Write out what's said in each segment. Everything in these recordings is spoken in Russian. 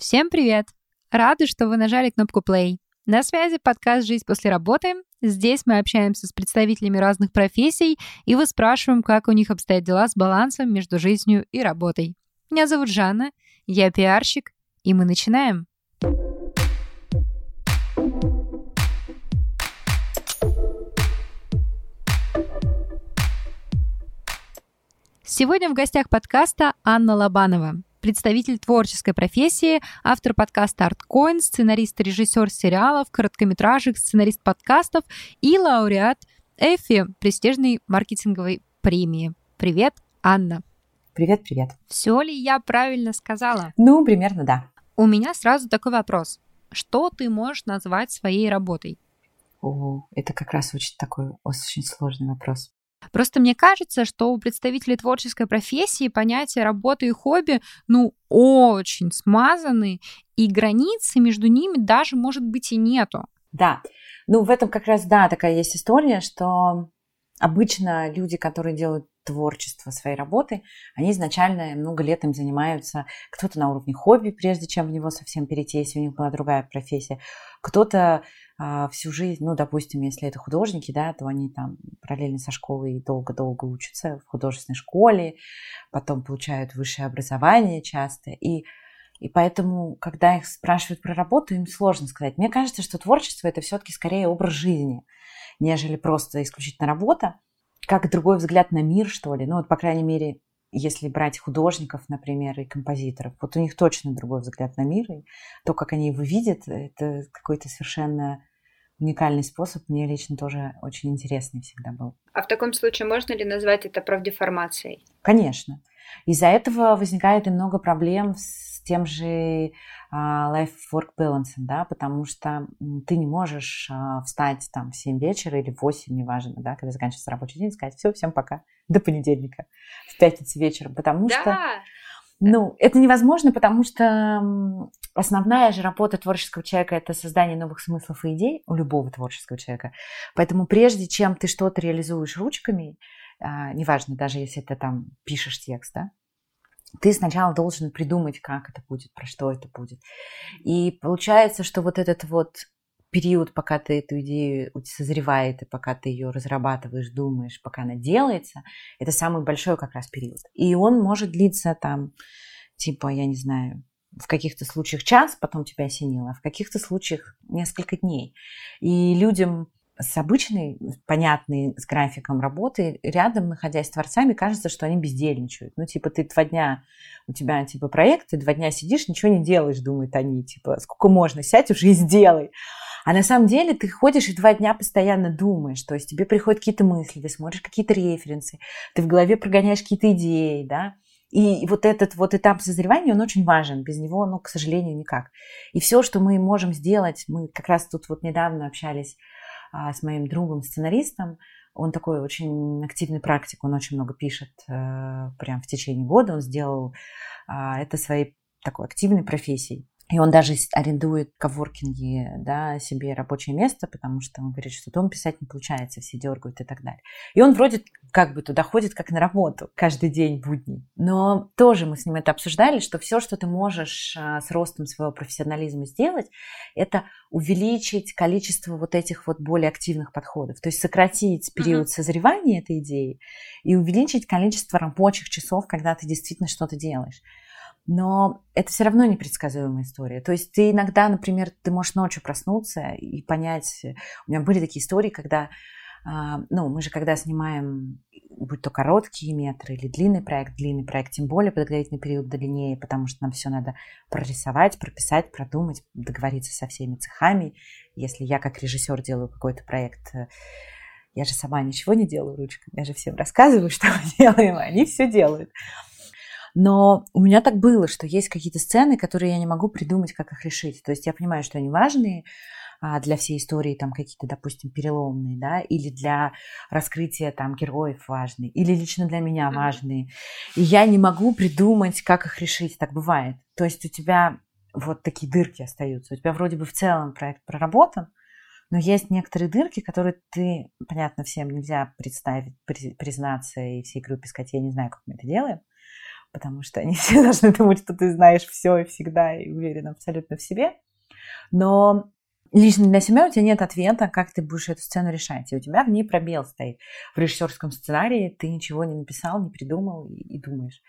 Всем привет! Рады, что вы нажали кнопку play. На связи подкаст «Жизнь после работы». Здесь мы общаемся с представителями разных профессий и вы спрашиваем, как у них обстоят дела с балансом между жизнью и работой. Меня зовут Жанна, я пиарщик, и мы начинаем. Сегодня в гостях подкаста Анна Лобанова, представитель творческой профессии, автор подкаста ArtCoin, сценарист и режиссер сериалов, короткометражек, сценарист подкастов и лауреат Эфи, престижной маркетинговой премии. Привет, Анна. Привет, привет. Все ли я правильно сказала? Ну, примерно да. У меня сразу такой вопрос. Что ты можешь назвать своей работой? О, это как раз очень такой очень сложный вопрос. Просто мне кажется, что у представителей творческой профессии понятия работы и хобби, ну, очень смазаны, и границы между ними даже, может быть, и нету. Да, ну, в этом как раз, да, такая есть история, что обычно люди, которые делают творчество своей работы, они изначально много лет им занимаются, кто-то на уровне хобби, прежде чем в него совсем перейти, если у них была другая профессия, кто-то всю жизнь, ну, допустим, если это художники, да, то они там параллельно со школой долго-долго учатся в художественной школе, потом получают высшее образование часто, и и поэтому, когда их спрашивают про работу, им сложно сказать. Мне кажется, что творчество это все-таки скорее образ жизни, нежели просто исключительно работа, как другой взгляд на мир, что ли. Ну, вот, по крайней мере, если брать художников, например, и композиторов, вот у них точно другой взгляд на мир, и то, как они его видят, это какой-то совершенно уникальный способ, мне лично тоже очень интересный всегда был. А в таком случае можно ли назвать это правдеформацией? Конечно. Из-за этого возникает и много проблем с тем же а, life-work balance, да, потому что ты не можешь а, встать там в 7 вечера или в 8, неважно, да, когда заканчивается рабочий день, сказать, все, всем пока, до понедельника, в пятницу вечером, потому да. что ну, это невозможно, потому что основная же работа творческого человека – это создание новых смыслов и идей у любого творческого человека. Поэтому прежде чем ты что-то реализуешь ручками, а, неважно, даже если ты там пишешь текст, да, ты сначала должен придумать, как это будет, про что это будет. И получается, что вот этот вот период, пока ты эту идею созревает, и пока ты ее разрабатываешь, думаешь, пока она делается, это самый большой как раз период. И он может длиться там, типа, я не знаю, в каких-то случаях час, потом тебя осенило, а в каких-то случаях несколько дней. И людям с обычной, понятной, с графиком работы, рядом, находясь с творцами, кажется, что они бездельничают. Ну, типа, ты два дня, у тебя, типа, проект, ты два дня сидишь, ничего не делаешь, думают они, типа, сколько можно, сядь уже и сделай. А на самом деле ты ходишь и два дня постоянно думаешь, то есть тебе приходят какие-то мысли, ты смотришь какие-то референсы, ты в голове прогоняешь какие-то идеи, да, и вот этот вот этап созревания, он очень важен. Без него, ну, к сожалению, никак. И все, что мы можем сделать, мы как раз тут вот недавно общались а, с моим другом, сценаристом, он такой очень активный практик, он очень много пишет э, прям в течение года. Он сделал э, это своей такой активной профессией. И он даже арендует в коворкинге да, себе рабочее место, потому что он говорит, что дома писать не получается, все дергают и так далее. И он вроде как бы туда ходит как на работу каждый день будни. Но тоже мы с ним это обсуждали, что все, что ты можешь а, с ростом своего профессионализма сделать, это увеличить количество вот этих вот более активных подходов. То есть сократить период uh-huh. созревания этой идеи и увеличить количество рабочих часов, когда ты действительно что-то делаешь но это все равно непредсказуемая история. То есть ты иногда, например, ты можешь ночью проснуться и понять... У меня были такие истории, когда... А, ну, мы же когда снимаем, будь то короткие метры или длинный проект, длинный проект, тем более подготовительный период длиннее, потому что нам все надо прорисовать, прописать, продумать, договориться со всеми цехами. Если я как режиссер делаю какой-то проект, э, я же сама ничего не делаю ручками, я же всем рассказываю, что мы делаем, а они все делают. Но у меня так было, что есть какие-то сцены, которые я не могу придумать, как их решить. То есть я понимаю, что они важные, а, для всей истории там какие-то, допустим, переломные, да, или для раскрытия там героев важные, или лично для меня важные. И я не могу придумать, как их решить. Так бывает. То есть у тебя вот такие дырки остаются. У тебя вроде бы в целом проект проработан, но есть некоторые дырки, которые ты, понятно, всем нельзя представить, признаться и всей группе сказать, я не знаю, как мы это делаем. Потому что они все должны думать, что ты знаешь все и всегда, и уверен абсолютно в себе. Но лично для себя у тебя нет ответа, как ты будешь эту сцену решать. И у тебя в ней пробел стоит. В режиссерском сценарии ты ничего не написал, не придумал и, и думаешь.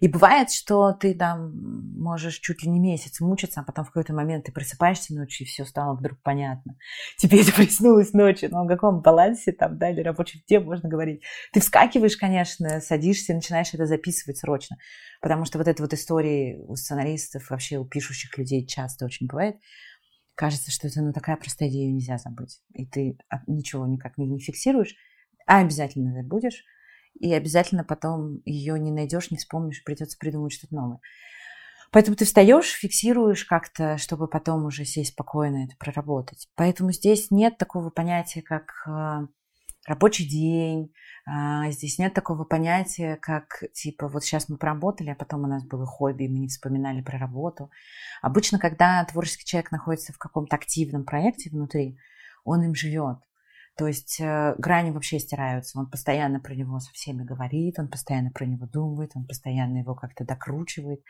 И бывает, что ты там можешь чуть ли не месяц мучиться, а потом в какой-то момент ты просыпаешься ночью, и все стало вдруг понятно. Тебе это проснулось ночью, но о каком балансе там, да, или рабочем дне можно говорить. Ты вскакиваешь, конечно, садишься, начинаешь это записывать срочно. Потому что вот эта вот история у сценаристов, вообще у пишущих людей часто очень бывает – кажется, что это ну, такая простая идея, ее нельзя забыть. И ты ничего никак не, не фиксируешь, а обязательно забудешь, и обязательно потом ее не найдешь, не вспомнишь, придется придумать что-то новое. Поэтому ты встаешь, фиксируешь как-то, чтобы потом уже сесть спокойно это проработать. Поэтому здесь нет такого понятия, как а, рабочий день. А, здесь нет такого понятия, как типа вот сейчас мы поработали, а потом у нас было хобби, и мы не вспоминали про работу. Обычно, когда творческий человек находится в каком-то активном проекте внутри, он им живет. То есть э, грани вообще стираются. Он постоянно про него со всеми говорит, он постоянно про него думает, он постоянно его как-то докручивает.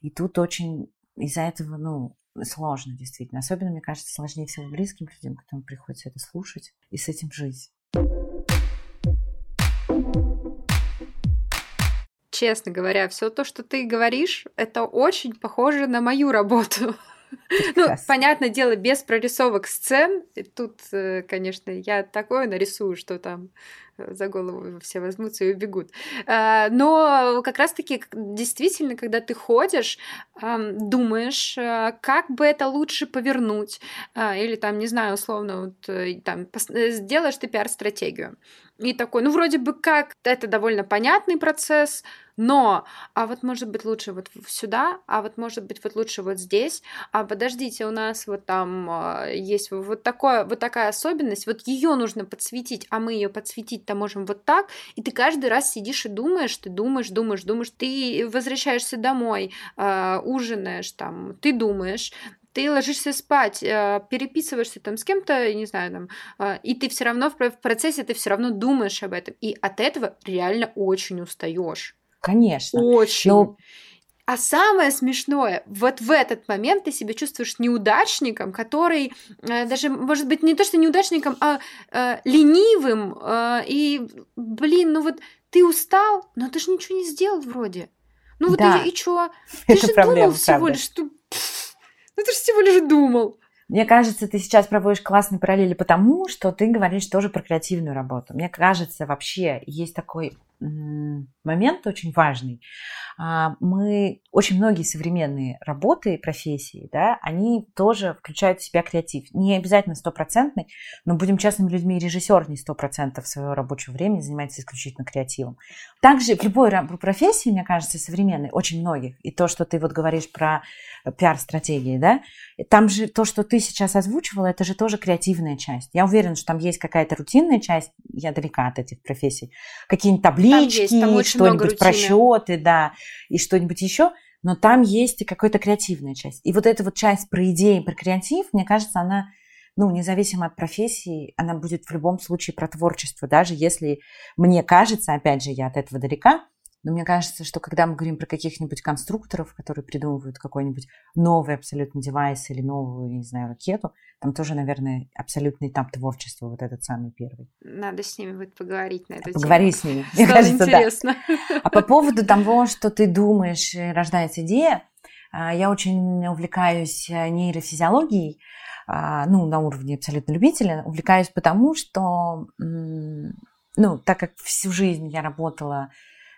И тут очень из-за этого, ну, сложно действительно. Особенно, мне кажется, сложнее всего близким людям, которым приходится это слушать и с этим жить. Честно говоря, все то, что ты говоришь, это очень похоже на мою работу. Ну, понятное дело, без прорисовок сцен. И тут, э, конечно, я такое нарисую, что там за голову все возьмутся и убегут. А, но как раз-таки действительно, когда ты ходишь, думаешь, э, как бы это лучше повернуть, или там, не знаю, условно, вот, там, сделаешь ты пиар-стратегию. И такой, ну, вроде бы как, это довольно понятный процесс, но, а вот может быть лучше вот сюда, а вот может быть вот лучше вот здесь, а подождите, у нас вот там есть вот, такое, вот такая особенность, вот ее нужно подсветить, а мы ее подсветить-то можем вот так, и ты каждый раз сидишь и думаешь, ты думаешь, думаешь, думаешь, ты возвращаешься домой, э, ужинаешь там, ты думаешь, ты ложишься спать, э, переписываешься там с кем-то, не знаю, там, э, и ты все равно в процессе ты все равно думаешь об этом, и от этого реально очень устаешь. Конечно. Очень. Но... А самое смешное, вот в этот момент ты себя чувствуешь неудачником, который э, даже, может быть, не то, что неудачником, а э, ленивым. Э, и, блин, ну вот ты устал, но ты же ничего не сделал вроде. Ну вот да. и, и чё? Ты Это же проблема, думал всего правда. лишь, что... Ну ты же всего лишь думал. Мне кажется, ты сейчас проводишь классные параллели потому, что ты говоришь тоже про креативную работу. Мне кажется, вообще есть такой момент очень важный. А, мы, очень многие современные работы профессии, да, они тоже включают в себя креатив. Не обязательно стопроцентный, но будем честными людьми, режиссер не сто процентов своего рабочего времени занимается исключительно креативом. Также в любой профессии, мне кажется, современной, очень многих, и то, что ты вот говоришь про пиар-стратегии, да, там же то, что ты сейчас озвучивала, это же тоже креативная часть. Я уверена, что там есть какая-то рутинная часть, я далека от этих профессий, какие-нибудь таблички, что-нибудь про счеты, да, и что-нибудь еще, но там есть и какая-то креативная часть. И вот эта вот часть про идеи, про креатив, мне кажется, она ну, независимо от профессии, она будет в любом случае про творчество, даже если мне кажется, опять же, я от этого далека, но мне кажется, что когда мы говорим про каких-нибудь конструкторов, которые придумывают какой-нибудь новый абсолютно девайс или новую, не знаю, ракету, там тоже, наверное, абсолютный этап творчества, вот этот самый первый. Надо с ними будет поговорить на эту Поговори тему. с ними. Мне кажется, интересно. Да. А по поводу того, что ты думаешь, рождается идея, а, я очень увлекаюсь нейрофизиологией, а, ну, на уровне абсолютно любителя. Увлекаюсь потому, что, ну, так как всю жизнь я работала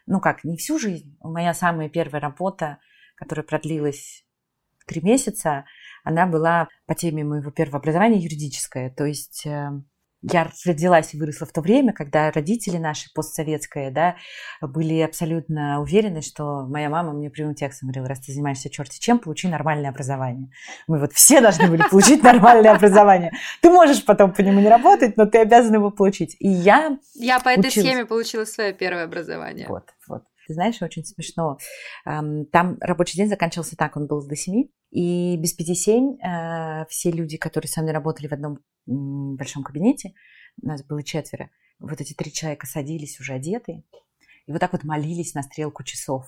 ну как, не всю жизнь. Моя самая первая работа, которая продлилась три месяца, она была по теме моего первого образования юридическое. То есть э, я родилась и выросла в то время, когда родители наши постсоветские, да, были абсолютно уверены, что моя мама мне прямым текстом говорила, раз ты занимаешься черти чем, получи нормальное образование. Мы вот все должны были получить нормальное образование. Ты можешь потом по нему не работать, но ты обязан его получить. И я Я по этой схеме получила свое первое образование. Вот, вот. Знаешь, очень смешно. Там рабочий день заканчивался так, он был до 7, и без пяти семь э, все люди, которые со мной работали в одном большом кабинете, у нас было четверо, вот эти три человека садились уже одетые, и вот так вот молились на стрелку часов.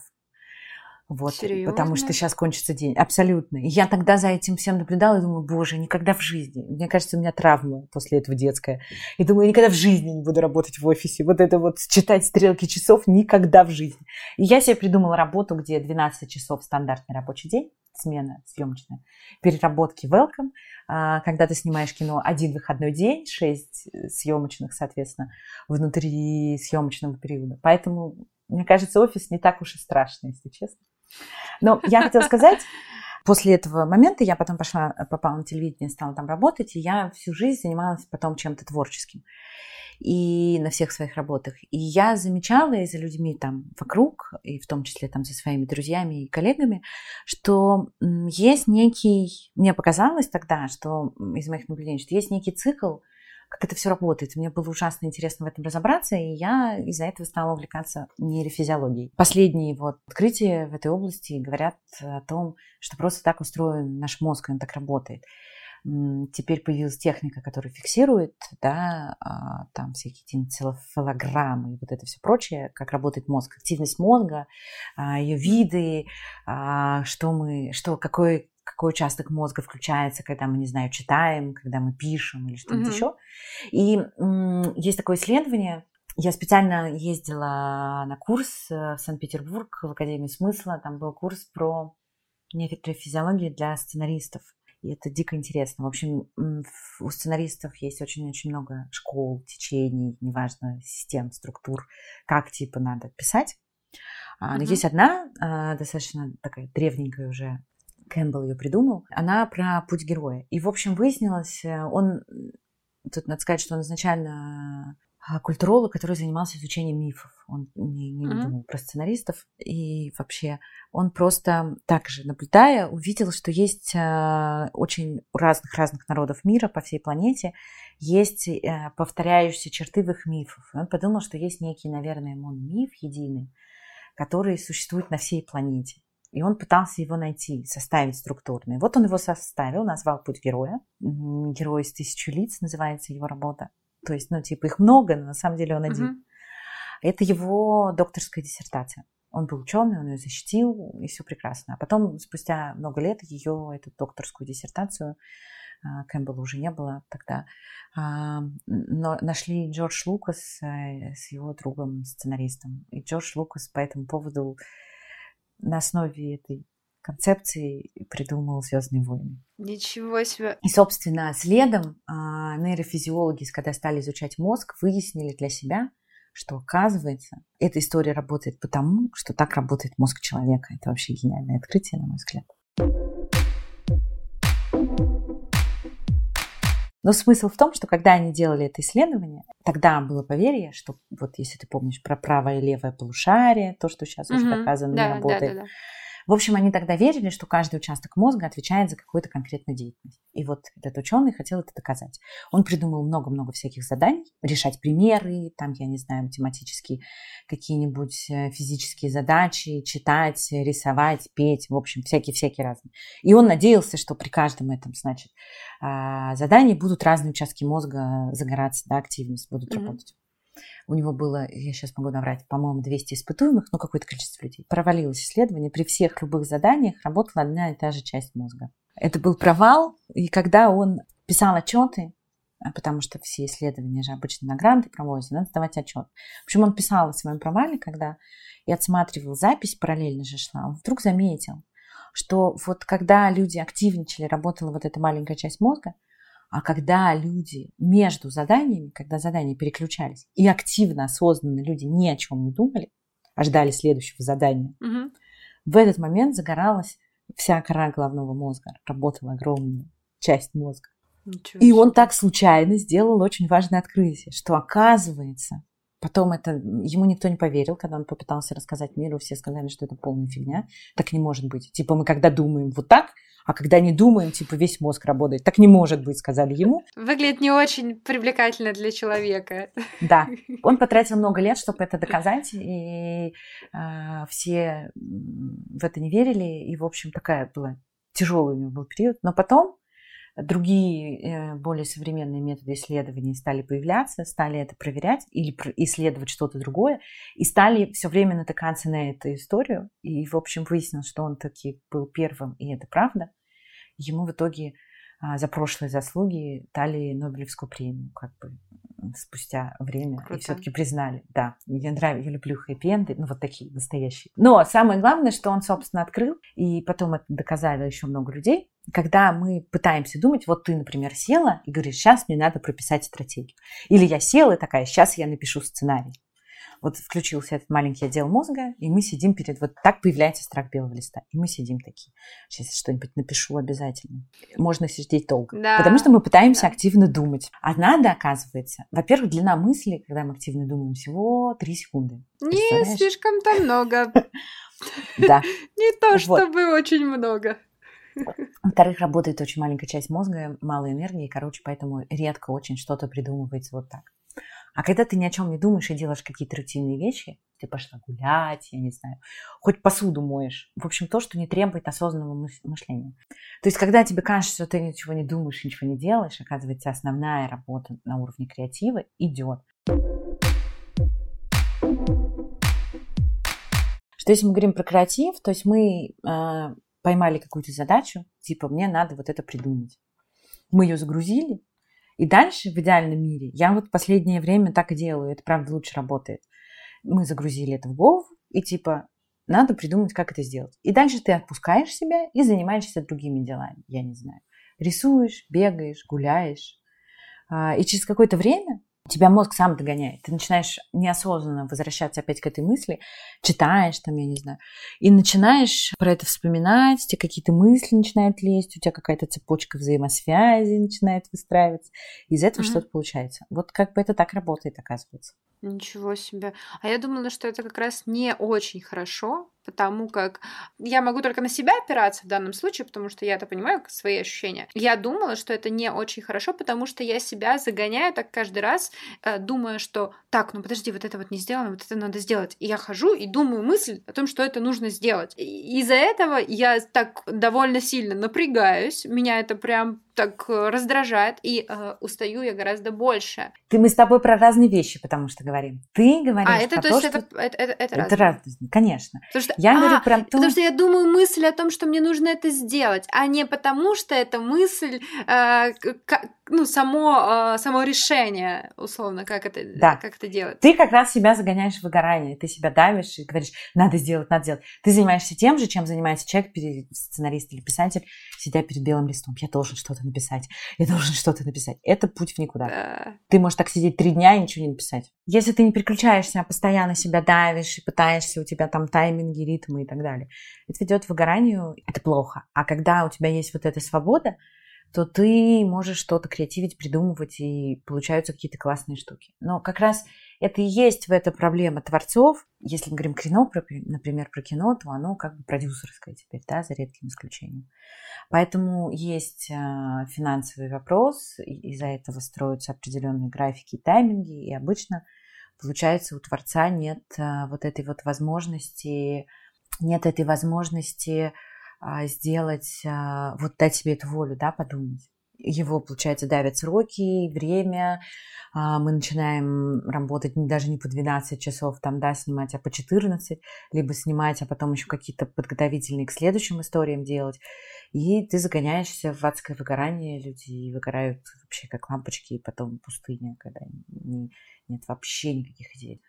Вот, Серьезно? потому что сейчас кончится день. Абсолютно. И я тогда за этим всем наблюдала и думаю, боже, никогда в жизни. Мне кажется, у меня травма после этого детская. И думаю, никогда в жизни не буду работать в офисе. Вот это вот читать стрелки часов никогда в жизни. И я себе придумала работу, где 12 часов стандартный рабочий день, смена съемочная, переработки welcome, а, когда ты снимаешь кино один выходной день, 6 съемочных, соответственно, внутри съемочного периода. Поэтому, мне кажется, офис не так уж и страшно, если честно. Но я хотела сказать, после этого момента я потом пошла, попала на телевидение, стала там работать, и я всю жизнь занималась потом чем-то творческим и на всех своих работах. И я замечала и за людьми там вокруг, и в том числе там за своими друзьями и коллегами, что есть некий, мне показалось тогда, что из моих наблюдений, что есть некий цикл, как это все работает. Мне было ужасно интересно в этом разобраться, и я из-за этого стала увлекаться нейрофизиологией. Последние вот открытия в этой области говорят о том, что просто так устроен наш мозг, он так работает. Теперь появилась техника, которая фиксирует, да, а, там всякие тенцелофилограммы и вот это все прочее, как работает мозг, активность мозга, а, ее виды, а, что мы, что, какой какой участок мозга включается, когда мы, не знаю, читаем, когда мы пишем или что-нибудь mm-hmm. еще. И м- есть такое исследование, я специально ездила на курс э, в Санкт-Петербург в Академию смысла. Там был курс про нейрофизиологию для сценаристов. И это дико интересно. В общем, у сценаристов есть очень-очень много школ, течений, неважно, систем, структур, как типа надо писать. Но uh-huh. есть одна а, достаточно такая древненькая уже Кэмпбелл ее придумал, она про путь героя. И, в общем, выяснилось, э, он, тут надо сказать, что он изначально а, культуролог, который занимался изучением мифов. Он не, не mm-hmm. думал про сценаристов. И вообще он просто так же, наблюдая, увидел, что есть э, очень у разных-разных народов мира по всей планете есть э, повторяющиеся черты в их мифов. И он подумал, что есть некий, наверное, мон-миф единый, который существует на всей планете. И он пытался его найти, составить структурный. Вот он его составил, назвал «Путь героя». «Герой из тысячи лиц» называется его работа. То есть, ну, типа, их много, но на самом деле он один. Uh-huh. Это его докторская диссертация. Он был ученый, он ее защитил, и все прекрасно. А потом, спустя много лет, ее, эту докторскую диссертацию, а, Кэмпбелла уже не было тогда, а, но нашли Джордж Лукас э, с его другом-сценаристом. И Джордж Лукас по этому поводу на основе этой концепции придумал Звездные войны. Ничего себе. И, собственно, следом а, нейрофизиологи, когда стали изучать мозг, выяснили для себя, что, оказывается, эта история работает потому, что так работает мозг человека. Это вообще гениальное открытие, на мой взгляд. Но смысл в том, что когда они делали это исследование, тогда было поверье, что вот если ты помнишь про правое и левое полушарие, то, что сейчас угу. уже доказано, да, не работает. Да, да, да. В общем, они тогда верили, что каждый участок мозга отвечает за какую-то конкретную деятельность. И вот этот ученый хотел это доказать. Он придумал много-много всяких заданий, решать примеры, там, я не знаю, математические какие-нибудь э, физические задачи, читать, рисовать, петь, в общем, всякие-всякие разные. И он надеялся, что при каждом этом, значит, а, задании будут разные участки мозга загораться, да, активность будут mm-hmm. работать. У него было, я сейчас могу наврать, по-моему, 200 испытуемых, ну, какое-то количество людей. Провалилось исследование. При всех любых заданиях работала одна и та же часть мозга. Это был провал, и когда он писал отчеты, а потому что все исследования же обычно на гранты проводятся, надо сдавать отчет. В общем, он писал о своем провале, когда и отсматривал запись, параллельно же шла, он вдруг заметил, что вот когда люди активничали, работала вот эта маленькая часть мозга, а когда люди между заданиями, когда задания переключались, и активно, осознанно люди ни о чем не думали, а ждали следующего задания, угу. в этот момент загоралась вся кора головного мозга, работала огромная часть мозга. Ничего и он так случайно сделал очень важное открытие, что оказывается, потом это ему никто не поверил, когда он попытался рассказать миру, все сказали, что это полная фигня, так не может быть. Типа мы когда думаем вот так, а когда не думаем, типа весь мозг работает. Так не может быть, сказали ему. Выглядит не очень привлекательно для человека. Да, он потратил много лет, чтобы это доказать, и э, все в это не верили, и, в общем, такая была тяжелый у него был период. Но потом другие э, более современные методы исследования стали появляться, стали это проверять или исследовать что-то другое, и стали все время натыкаться на эту историю. И, в общем, выяснилось, что он таки был первым, и это правда. Ему в итоге а, за прошлые заслуги дали Нобелевскую премию, как бы спустя время Круто. и все-таки признали. Да, мне нравится, я люблю хэппи ну вот такие настоящие. Но самое главное, что он, собственно, открыл, и потом это доказали еще много людей, когда мы пытаемся думать, вот ты, например, села и говоришь, сейчас мне надо прописать стратегию. Или я села и такая, сейчас я напишу сценарий. Вот включился этот маленький отдел мозга, и мы сидим перед... Вот так появляется страх белого листа. И мы сидим такие. Сейчас что-нибудь напишу обязательно. Можно сидеть долго. Да. Потому что мы пытаемся да. активно думать. А надо, оказывается, во-первых, длина мысли, когда мы активно думаем, всего 3 секунды. Не слишком-то много. Да. Не то, чтобы очень много. Во-вторых, работает очень маленькая часть мозга, мало энергии, короче, поэтому редко очень что-то придумывается вот так. А когда ты ни о чем не думаешь и делаешь какие-то рутинные вещи, ты пошла гулять, я не знаю, хоть посуду моешь. В общем, то, что не требует осознанного мышления. То есть, когда тебе кажется, что ты ничего не думаешь, ничего не делаешь, оказывается, основная работа на уровне креатива идет. Что если мы говорим про креатив, то есть мы э, поймали какую-то задачу, типа мне надо вот это придумать. Мы ее загрузили, и дальше в идеальном мире я вот последнее время так и делаю, это правда лучше работает. Мы загрузили это в голову, и типа надо придумать, как это сделать. И дальше ты отпускаешь себя и занимаешься другими делами, я не знаю. Рисуешь, бегаешь, гуляешь. А, и через какое-то время тебя мозг сам догоняет. Ты начинаешь неосознанно возвращаться опять к этой мысли, читаешь там, я не знаю, и начинаешь про это вспоминать, тебе какие-то мысли начинают лезть, у тебя какая-то цепочка взаимосвязи начинает выстраиваться. Из этого mm-hmm. что-то получается. Вот как бы это так работает, оказывается. Ничего себе. А я думала, что это как раз не очень хорошо, потому как я могу только на себя опираться в данном случае, потому что я это понимаю, свои ощущения. Я думала, что это не очень хорошо, потому что я себя загоняю так каждый раз, э, думая, что так, ну подожди, вот это вот не сделано, вот это надо сделать. И я хожу и думаю мысль о том, что это нужно сделать. из-за этого я так довольно сильно напрягаюсь, меня это прям так э, раздражает, и э, устаю я гораздо больше. Ты мы с тобой про разные вещи, потому что говорим. Ты говоришь а, это, про то, то, есть что... это, это, это, это, это разное. Конечно. Потому что, я а, говорю про то... Потому что я думаю мысль о том, что мне нужно это сделать, а не потому, что это мысль, э, как, ну, само, э, само решение, условно, как это, да. как это делать. Ты как раз себя загоняешь в выгорание, ты себя давишь и говоришь, надо сделать, надо сделать. Ты занимаешься тем же, чем занимается человек, сценарист или писатель, сидя перед белым листом. Я должен что-то написать, я должен что-то написать. Это путь в никуда. Да. Ты можешь так сидеть три дня и ничего не написать. Если ты не переключаешься, а постоянно себя давишь и пытаешься, у тебя там тайминги, ритмы и так далее, это ведет к выгоранию, это плохо. А когда у тебя есть вот эта свобода, то ты можешь что-то креативить, придумывать, и получаются какие-то классные штуки. Но как раз это и есть в этой проблема творцов. Если мы говорим кино, например, про кино, то оно как бы продюсерское теперь, да, за редким исключением. Поэтому есть а, финансовый вопрос, из-за этого строятся определенные графики и тайминги, и обычно получается у творца нет а, вот этой вот возможности, нет этой возможности а, сделать, а, вот дать себе эту волю, да, подумать. Его, получается, давят сроки, время, мы начинаем работать даже не по 12 часов, там, да, снимать, а по 14, либо снимать, а потом еще какие-то подготовительные к следующим историям делать. И ты загоняешься в адское выгорание, люди выгорают вообще как лампочки, и потом пустыня, когда не, нет вообще никаких идей.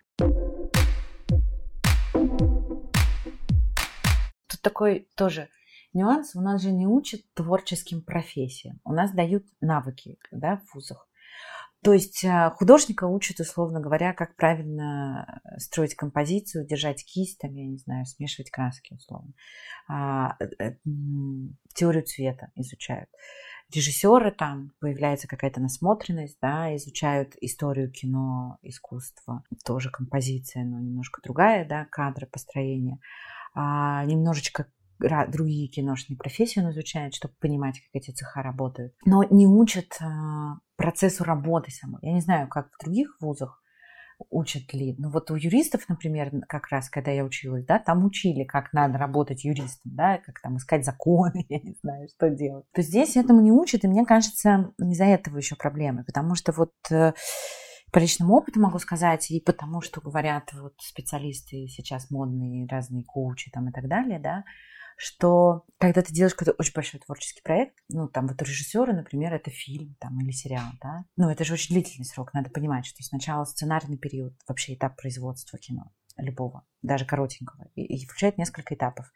Тут такой тоже нюанс. У нас же не учат творческим профессиям. У нас дают навыки да, в вузах. То есть а, художника учат, условно говоря, как правильно строить композицию, держать кисть, там, я не знаю, смешивать краски, условно. А, э, э, теорию цвета изучают. Режиссеры там, появляется какая-то насмотренность, да, изучают историю кино, искусства, тоже композиция, но немножко другая, да, кадры, построение. А, немножечко другие киношные профессии он изучает, чтобы понимать, как эти цеха работают. Но не учат а, процессу работы самой. Я не знаю, как в других вузах, учат ли. Ну вот у юристов, например, как раз, когда я училась, да, там учили, как надо работать юристом, да, как там искать законы, я не знаю, что делать. То здесь этому не учат, и мне кажется, из-за этого еще проблемы, потому что вот э, по личному опыту могу сказать, и потому что говорят вот специалисты сейчас модные, разные коучи там и так далее, да, что когда ты делаешь какой-то очень большой творческий проект, ну, там вот у режиссера, например, это фильм там или сериал, да, ну, это же очень длительный срок, надо понимать, что сначала сценарный период, вообще этап производства кино любого, даже коротенького, и, и включает несколько этапов.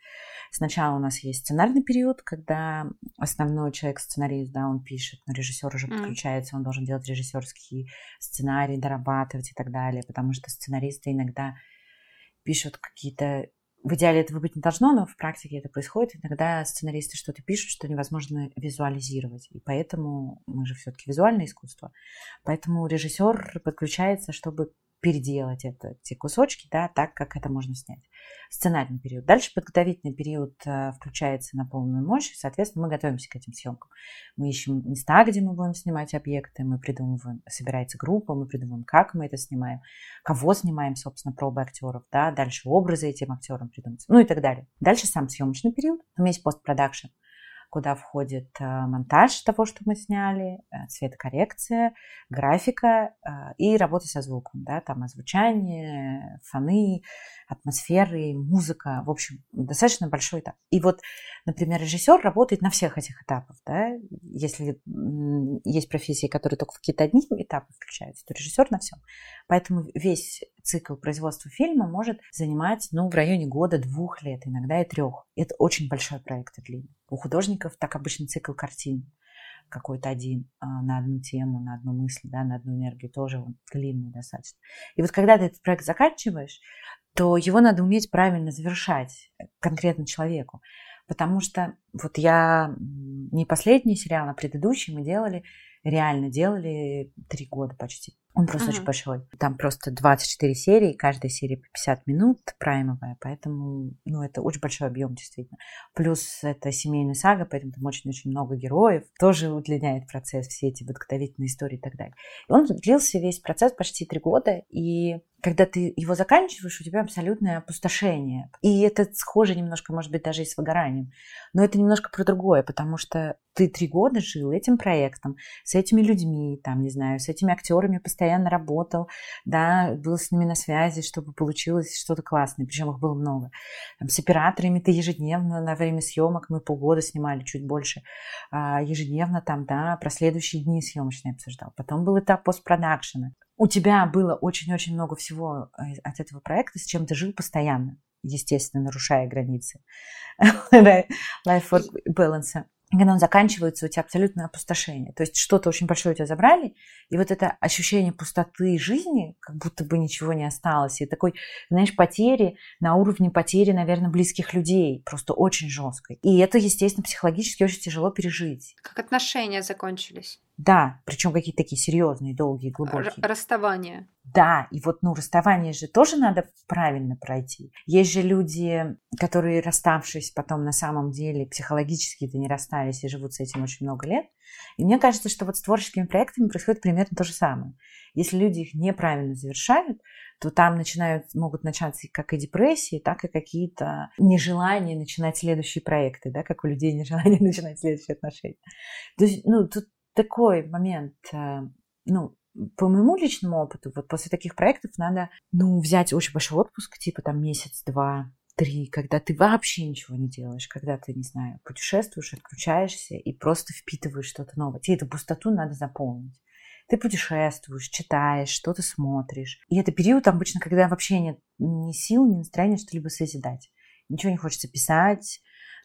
Сначала у нас есть сценарный период, когда основной человек, сценарист, да, он пишет, но режиссер уже подключается, он должен делать режиссерский сценарий, дорабатывать и так далее, потому что сценаристы иногда пишут какие-то в идеале этого быть не должно, но в практике это происходит. Иногда сценаристы что-то пишут, что невозможно визуализировать. И поэтому мы же все-таки визуальное искусство. Поэтому режиссер подключается, чтобы переделать это, эти кусочки, да, так, как это можно снять. Сценарный период. Дальше подготовительный период э, включается на полную мощь, соответственно, мы готовимся к этим съемкам. Мы ищем места, где мы будем снимать объекты, мы придумываем, собирается группа, мы придумываем, как мы это снимаем, кого снимаем, собственно, пробы актеров, да, дальше образы этим актерам придумать, ну и так далее. Дальше сам съемочный период, меня есть постпродакшн куда входит э, монтаж того, что мы сняли, э, цветокоррекция, графика э, и работа со звуком, да, там озвучание, фоны, атмосферы, музыка, в общем, достаточно большой этап. И вот, например, режиссер работает на всех этих этапах, да, если есть профессии, которые только в какие-то одни этапы включаются, то режиссер на всем. Поэтому весь цикл производства фильма может занимать, ну, в районе года, двух лет, иногда и трех. Это очень большой проект и длинный. У художников так обычно цикл картин какой-то один а, на одну тему, на одну мысль, да, на одну энергию, тоже он длинный достаточно. И вот когда ты этот проект заканчиваешь, то его надо уметь правильно завершать конкретно человеку. Потому что вот я не последний сериал, а предыдущий мы делали, реально делали три года почти. Он просто uh-huh. очень большой. Там просто 24 серии, каждая серия по 50 минут, праймовая, поэтому, ну, это очень большой объем, действительно. Плюс это семейная сага, поэтому там очень-очень много героев. Тоже удлиняет процесс, все эти подготовительные истории и так далее. И он длился весь процесс почти три года, и когда ты его заканчиваешь, у тебя абсолютное опустошение. И это схоже немножко, может быть, даже и с выгоранием. Но это немножко про другое, потому что ты три года жил этим проектом, с этими людьми, там, не знаю, с этими актерами постоянно работал, да, был с ними на связи, чтобы получилось что-то классное, причем их было много. Там, с операторами ты ежедневно на время съемок, мы полгода снимали, чуть больше, а, ежедневно там, да, про следующие дни съемочные обсуждал. Потом был этап постпродакшена у тебя было очень-очень много всего э, от этого проекта, с чем ты жил постоянно, естественно, нарушая границы life-work balance когда он заканчивается, у тебя абсолютное опустошение. То есть что-то очень большое у тебя забрали, и вот это ощущение пустоты жизни, как будто бы ничего не осталось, и такой, знаешь, потери на уровне потери, наверное, близких людей, просто очень жесткой. И это, естественно, психологически очень тяжело пережить. Как отношения закончились. Да, причем какие-то такие серьезные, долгие, глубокие. Расставание. Да, и вот, ну, расставание же тоже надо правильно пройти. Есть же люди, которые, расставшись потом на самом деле психологически-то не расстались и живут с этим очень много лет. И мне кажется, что вот с творческими проектами происходит примерно то же самое. Если люди их неправильно завершают, то там начинают, могут начаться как и депрессии, так и какие-то нежелания начинать следующие проекты, да, как у людей нежелание начинать следующие отношения. То есть, ну, тут такой момент, э, ну, по моему личному опыту, вот после таких проектов надо, ну, взять очень большой отпуск, типа там месяц, два, три, когда ты вообще ничего не делаешь, когда ты, не знаю, путешествуешь, отключаешься и просто впитываешь что-то новое. Тебе эту пустоту надо заполнить. Ты путешествуешь, читаешь, что-то смотришь. И это период обычно, когда вообще нет ни сил, ни настроения что-либо созидать. Ничего не хочется писать,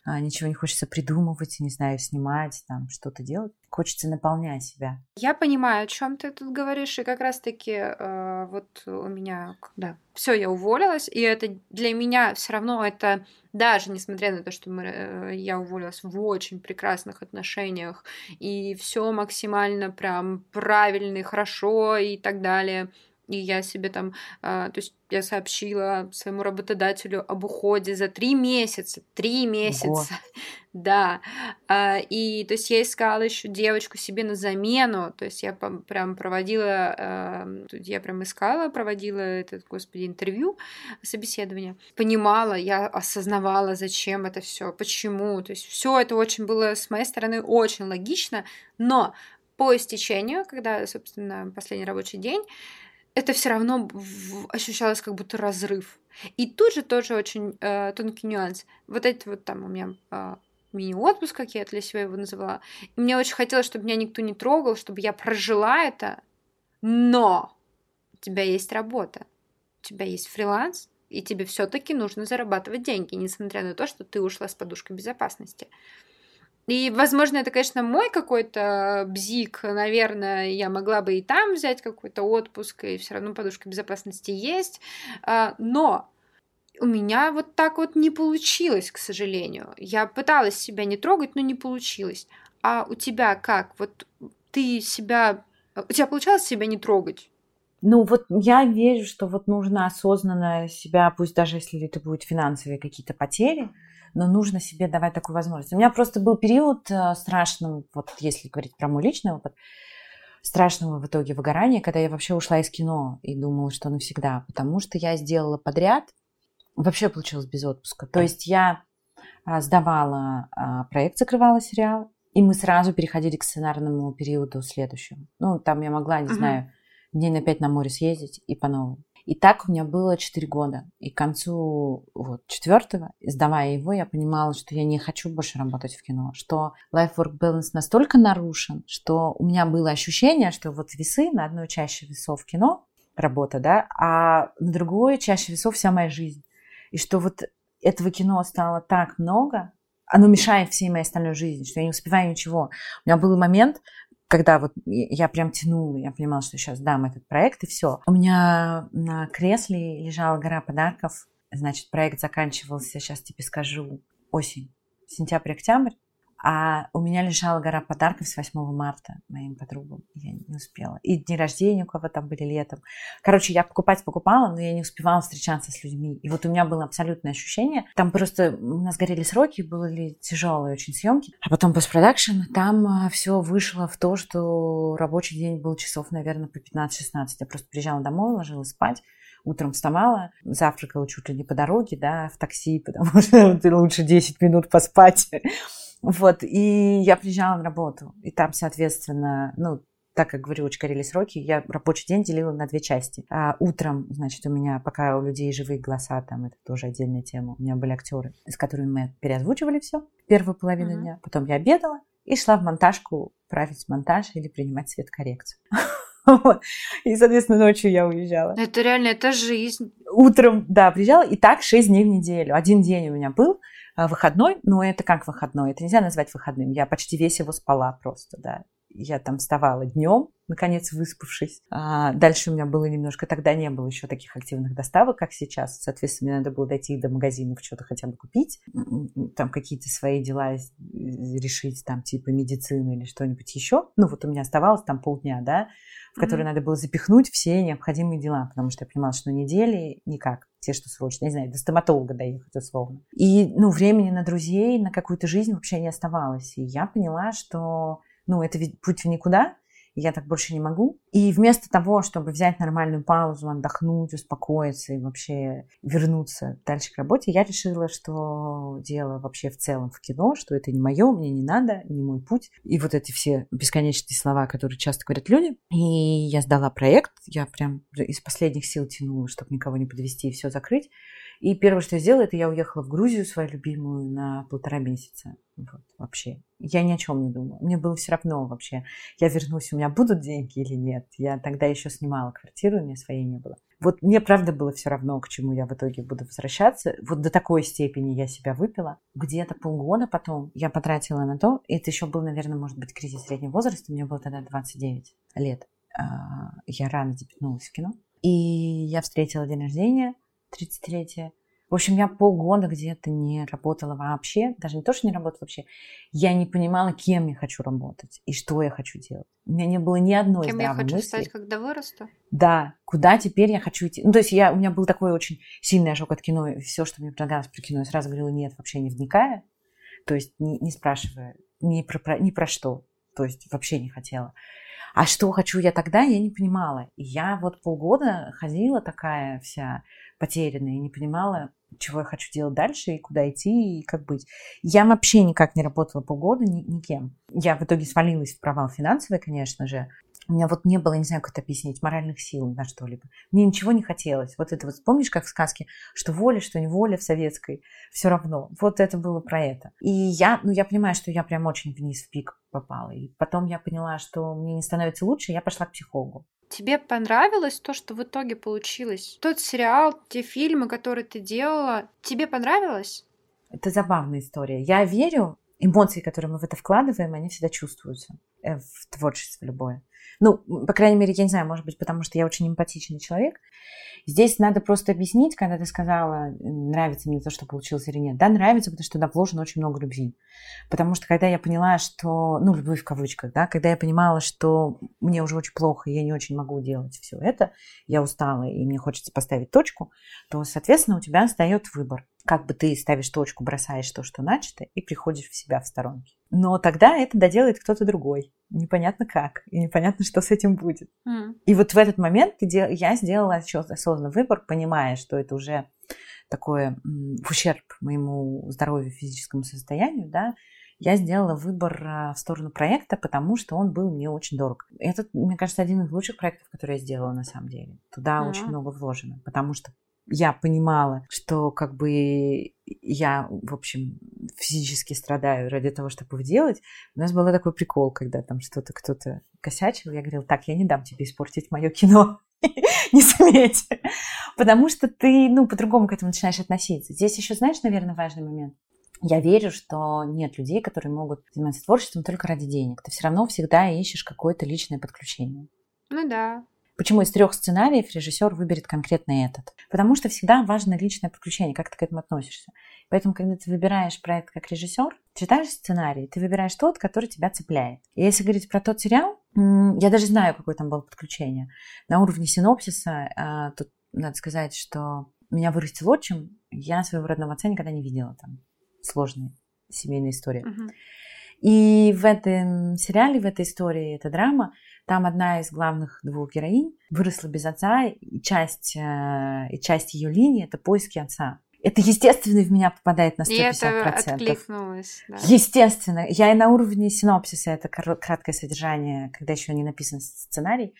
ничего не хочется придумывать, не знаю, снимать, там что-то делать. Хочется наполнять себя. Я понимаю, о чем ты тут говоришь, и как раз-таки э, вот у меня, да, все, я уволилась, и это для меня все равно это даже несмотря на то, что мы, э, я уволилась в очень прекрасных отношениях, и все максимально прям правильно, хорошо и так далее И я себе там, а, то есть я сообщила своему работодателю об уходе за три месяца. Три месяца. Ого. Да. А, и то есть я искала еще девочку себе на замену. То есть я прям проводила, а, я прям искала, проводила этот, господи, интервью, собеседование. Понимала, я осознавала, зачем это все, почему. То есть все это очень было с моей стороны очень логично, но по истечению, когда, собственно, последний рабочий день, это все равно ощущалось как будто разрыв. И тут же тоже очень э, тонкий нюанс. Вот эти вот там у меня э, мини-отпуск, как я для себя его называла. И мне очень хотелось, чтобы меня никто не трогал, чтобы я прожила это. Но у тебя есть работа, у тебя есть фриланс, и тебе все-таки нужно зарабатывать деньги, несмотря на то, что ты ушла с подушкой безопасности. И, возможно, это, конечно, мой какой-то бзик. Наверное, я могла бы и там взять какой-то отпуск, и все равно подушка безопасности есть. А, но у меня вот так вот не получилось, к сожалению. Я пыталась себя не трогать, но не получилось. А у тебя как? Вот ты себя... У тебя получалось себя не трогать? Ну, вот я верю, что вот нужно осознанно себя, пусть даже если это будут финансовые какие-то потери, но нужно себе давать такую возможность. У меня просто был период э, страшным, вот если говорить про мой личный опыт, страшного в итоге выгорания, когда я вообще ушла из кино и думала, что навсегда, потому что я сделала подряд, вообще получилось без отпуска. То есть я а, сдавала а, проект, закрывала сериал, и мы сразу переходили к сценарному периоду следующему. Ну, там я могла, не uh-huh. знаю, дней на пять на море съездить и по новому. И так у меня было 4 года. И к концу вот, четвертого, сдавая его, я понимала, что я не хочу больше работать в кино, что life-work balance настолько нарушен, что у меня было ощущение, что вот весы на одной чаще весов кино, работа, да, а на другой чаще весов вся моя жизнь. И что вот этого кино стало так много, оно мешает всей моей остальной жизни, что я не успеваю ничего. У меня был момент, когда вот я прям тянула, я понимала, что сейчас дам этот проект, и все. У меня на кресле лежала гора подарков. Значит, проект заканчивался, сейчас тебе скажу, осень, сентябрь-октябрь. А у меня лежала гора подарков с 8 марта моим подругам. Я не успела. И дни рождения у кого там были летом. Короче, я покупать покупала, но я не успевала встречаться с людьми. И вот у меня было абсолютное ощущение. Там просто у нас горели сроки, были тяжелые очень съемки. А потом постпродакшн, там а, все вышло в то, что рабочий день был часов, наверное, по 15-16. Я просто приезжала домой, ложилась спать утром вставала, завтракала чуть ли не по дороге, да, в такси, потому что лучше 10 минут поспать. Вот, и я приезжала на работу, и там, соответственно, ну, так как говорю, очень горели сроки, я рабочий день делила на две части. А утром, значит, у меня, пока у людей живые голоса, там это тоже отдельная тема, у меня были актеры, с которыми мы переозвучивали все первую половину uh-huh. дня. Потом я обедала и шла в монтажку править монтаж или принимать цветкоррекцию. И, соответственно, ночью я уезжала. Это реально, это жизнь. Утром, да, приезжала, и так 6 дней в неделю. Один день у меня был, а, выходной, но это как выходной, это нельзя назвать выходным. Я почти весь его спала просто, да. Я там вставала днем, наконец выспавшись. А дальше у меня было немножко, тогда не было еще таких активных доставок, как сейчас. Соответственно, мне надо было дойти до магазинов, что-то хотя бы купить, там какие-то свои дела решить, там типа медицины или что-нибудь еще. Ну вот у меня оставалось там полдня, да, в которые mm-hmm. надо было запихнуть все необходимые дела, потому что я понимала, что на неделе никак, те, что срочно, не знаю, до стоматолога доехать условно. И, ну, времени на друзей, на какую-то жизнь вообще не оставалось. И я поняла, что, ну, это ведь путь в никуда, я так больше не могу. И вместо того, чтобы взять нормальную паузу, отдохнуть, успокоиться и вообще вернуться дальше к работе, я решила, что дело вообще в целом в кино, что это не мое, мне не надо, не мой путь. И вот эти все бесконечные слова, которые часто говорят люди. И я сдала проект, я прям из последних сил тянула, чтобы никого не подвести и все закрыть. И первое, что я сделала, это я уехала в Грузию, свою любимую, на полтора месяца. Вот, вообще. Я ни о чем не думала. Мне было все равно вообще. Я вернусь, у меня будут деньги или нет. Я тогда еще снимала квартиру, у меня своей не было. Вот мне правда было все равно, к чему я в итоге буду возвращаться. Вот до такой степени я себя выпила. Где-то полгода потом я потратила на то. И это еще был, наверное, может быть, кризис среднего возраста. Мне было тогда 29 лет. А, я рано дебютнулась в кино. И я встретила день рождения 33-е. В общем, я полгода где-то не работала вообще, даже не то, что не работала вообще, я не понимала, кем я хочу работать и что я хочу делать. У меня не было ни одной Кем здравой я хочу мысли. стать, когда вырасту? Да, куда теперь я хочу идти. Ну, то есть я, у меня был такой очень сильный ожог от кино, и все, что мне предлагалось про кино, я сразу говорила нет, вообще не вникая, то есть не, не спрашивая ни про, про, ни про что, то есть вообще не хотела. А что хочу я тогда, я не понимала. И я вот полгода ходила такая вся потерянная и не понимала, чего я хочу делать дальше и куда идти и как быть. Я вообще никак не работала полгода ни, никем. Я в итоге свалилась в провал финансовый, конечно же. У меня вот не было, не знаю, как это объяснить, моральных сил на что-либо. Мне ничего не хотелось. Вот это вот, помнишь, как в сказке, что воля, что не воля в советской, все равно. Вот это было про это. И я, ну, я понимаю, что я прям очень вниз в пик попала. И потом я поняла, что мне не становится лучше, я пошла к психологу. Тебе понравилось то, что в итоге получилось? Тот сериал, те фильмы, которые ты делала, тебе понравилось? Это забавная история. Я верю, эмоции, которые мы в это вкладываем, они всегда чувствуются в творчестве любое. Ну, по крайней мере, я не знаю, может быть, потому что я очень эмпатичный человек. Здесь надо просто объяснить, когда ты сказала, нравится мне то, что получилось или нет. Да, нравится, потому что туда вложено очень много любви. Потому что когда я поняла, что, ну, любовь в кавычках, да, когда я понимала, что мне уже очень плохо, и я не очень могу делать все это, я устала, и мне хочется поставить точку, то, соответственно, у тебя остается выбор. Как бы ты ставишь точку, бросаешь то, что начато, и приходишь в себя в сторонке. Но тогда это доделает кто-то другой. Непонятно как, и непонятно, что с этим будет. Mm. И вот в этот момент я сделала осознанный выбор, понимая, что это уже такое в ущерб моему здоровью, физическому состоянию, да, я сделала выбор а, в сторону проекта, потому что он был мне очень дорог. Это, мне кажется, один из лучших проектов, которые я сделала на самом деле. Туда mm-hmm. очень много вложено, потому что я понимала, что как бы я, в общем, физически страдаю ради того, чтобы делать. У нас был такой прикол, когда там что-то кто-то косячил, я говорила, так, я не дам тебе испортить мое кино. не смейте. Потому что ты, ну, по-другому к этому начинаешь относиться. Здесь еще, знаешь, наверное, важный момент. Я верю, что нет людей, которые могут заниматься творчеством только ради денег. Ты все равно всегда ищешь какое-то личное подключение. Ну да. Почему из трех сценариев режиссер выберет конкретно этот? Потому что всегда важно личное подключение, как ты к этому относишься. Поэтому, когда ты выбираешь проект как режиссер, читаешь сценарий, ты выбираешь тот, который тебя цепляет. И если говорить про тот сериал, я даже знаю, какое там было подключение. На уровне синопсиса, а, тут надо сказать, что меня вырастил отчим, я своего родного отца никогда не видела там. Сложная семейная история. Мгм. И в этом сериале, в этой истории, эта драма, там одна из главных двух героинь выросла без отца, и часть, э, и часть ее линии – это поиски отца. Это, естественно, в меня попадает на И это 150%. откликнулось. Да. Естественно. Я и на уровне синопсиса, это краткое содержание, когда еще не написан сценарий,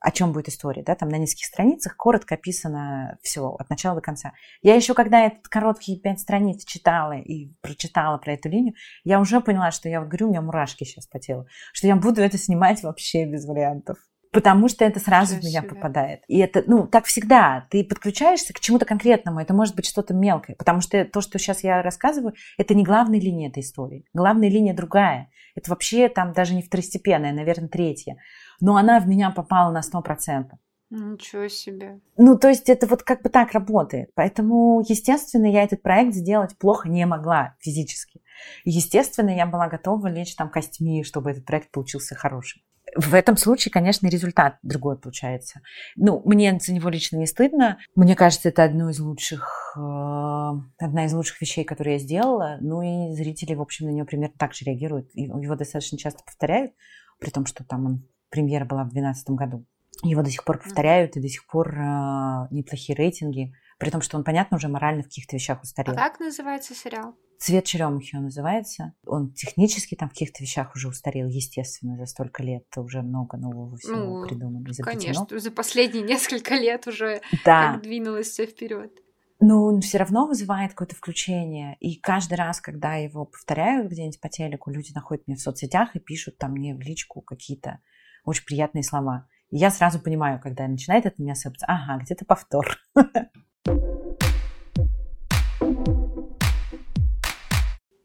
о чем будет история, да, там на нескольких страницах коротко описано все от начала до конца. Я еще, когда этот короткие пять страниц читала и прочитала про эту линию, я уже поняла, что я вот говорю, у меня мурашки сейчас по телу, что я буду это снимать вообще без вариантов. Потому что это сразу в Ничего меня попадает. И это, ну, так всегда. Ты подключаешься к чему-то конкретному. Это может быть что-то мелкое. Потому что то, что сейчас я рассказываю, это не главная линия этой истории. Главная линия другая. Это вообще там даже не второстепенная, наверное, третья. Но она в меня попала на 100%. Ничего себе. Ну, то есть это вот как бы так работает. Поэтому, естественно, я этот проект сделать плохо не могла физически. Естественно, я была готова лечь там костьми, чтобы этот проект получился хорошим. В этом случае, конечно, результат другой получается. Ну, мне за него лично не стыдно. Мне кажется, это одно из лучших, э, одна из лучших вещей, которые я сделала. Ну и зрители, в общем, на него примерно так же реагируют. И его достаточно часто повторяют, при том, что там он, премьера была в 2012 году. Его до сих пор повторяют, и до сих пор э, неплохие рейтинги. При том, что он, понятно, уже морально в каких-то вещах А устарел. как называется сериал? Цвет черемухи он называется. Он технически там в каких-то вещах уже устарел, естественно, за столько лет уже много нового всего Ну, придумано, изобретено. Конечно, за последние несколько лет уже Да, как двинулось все вперед. но он все равно вызывает какое-то включение. И каждый раз, когда его повторяют где-нибудь по телеку, люди находят меня в соцсетях и пишут там мне в личку какие-то очень приятные слова. И я сразу понимаю, когда начинает это меня сыпаться, ага, где-то повтор.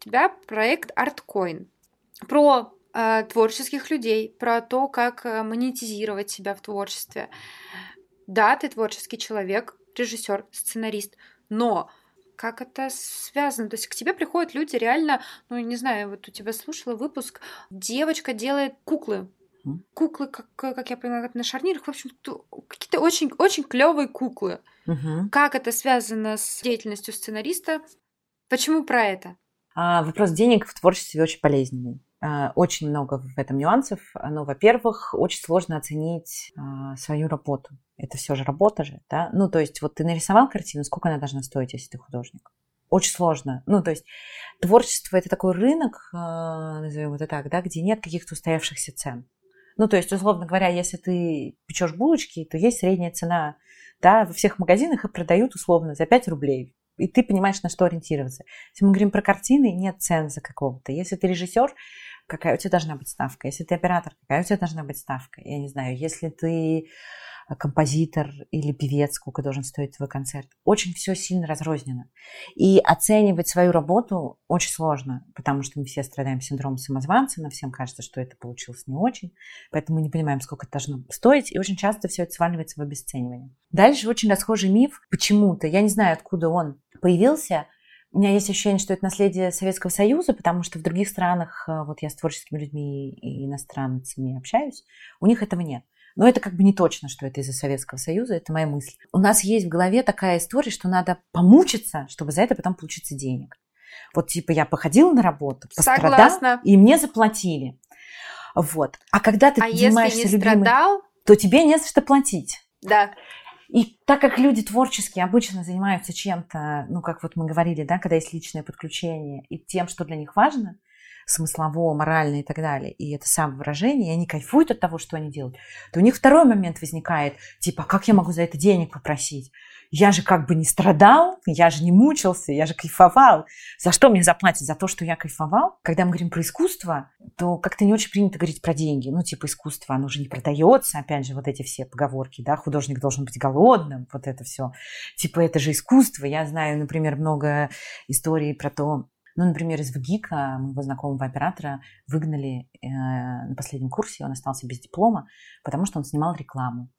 тебя проект ArtCoin про э, творческих людей, про то, как э, монетизировать себя в творчестве. Да, ты творческий человек, режиссер, сценарист, но как это связано? То есть к тебе приходят люди реально, ну, не знаю, вот у тебя слушала выпуск, девочка делает куклы, куклы, как, как я поняла, на шарнирах, в общем, какие-то очень, очень клевые куклы. Угу. Как это связано с деятельностью сценариста? Почему про это? А, вопрос денег в творчестве очень болезненный. А, очень много в этом нюансов. Но, во-первых, очень сложно оценить а, свою работу. Это все же работа же, да? Ну, то есть, вот ты нарисовал картину, сколько она должна стоить, если ты художник? Очень сложно. Ну, то есть, творчество – это такой рынок, назовем это так, да, где нет каких-то устоявшихся цен. Ну, то есть, условно говоря, если ты печешь булочки, то есть средняя цена, да, во всех магазинах и продают условно за 5 рублей. И ты понимаешь, на что ориентироваться. Если мы говорим про картины, нет цен за какого-то. Если ты режиссер, какая у тебя должна быть ставка? Если ты оператор, какая у тебя должна быть ставка? Я не знаю, если ты композитор или певец, сколько должен стоить твой концерт. Очень все сильно разрознено. И оценивать свою работу очень сложно, потому что мы все страдаем синдромом самозванца, нам всем кажется, что это получилось не очень, поэтому мы не понимаем, сколько это должно стоить, и очень часто все это сваливается в обесценивание. Дальше очень расхожий миф почему-то, я не знаю, откуда он появился, у меня есть ощущение, что это наследие Советского Союза, потому что в других странах, э, вот я с творческими людьми и иностранцами общаюсь, у них этого нет. Но это как бы не точно, что это из-за Советского Союза, это моя мысль. У нас есть в голове такая история, что надо помучиться, чтобы за это потом получиться денег. Вот типа я походила на работу, пострадала, Согласна. и мне заплатили. Вот. А когда ты а занимаешься если не любимой, страдал, то тебе не за что платить. Да. И так как люди творческие обычно занимаются чем-то, ну, как вот мы говорили, да, когда есть личное подключение, и тем, что для них важно – смыслово, морально и так далее, и это самовыражение, и они кайфуют от того, что они делают, то у них второй момент возникает, типа, «А как я могу за это денег попросить? Я же как бы не страдал, я же не мучился, я же кайфовал. За что мне заплатить? За то, что я кайфовал? Когда мы говорим про искусство, то как-то не очень принято говорить про деньги. Ну, типа, искусство, оно же не продается. Опять же, вот эти все поговорки, да, художник должен быть голодным, вот это все. Типа, это же искусство. Я знаю, например, много историй про то, ну, например, из ВГИКа моего знакомого оператора выгнали э, на последнем курсе, он остался без диплома, потому что он снимал рекламу,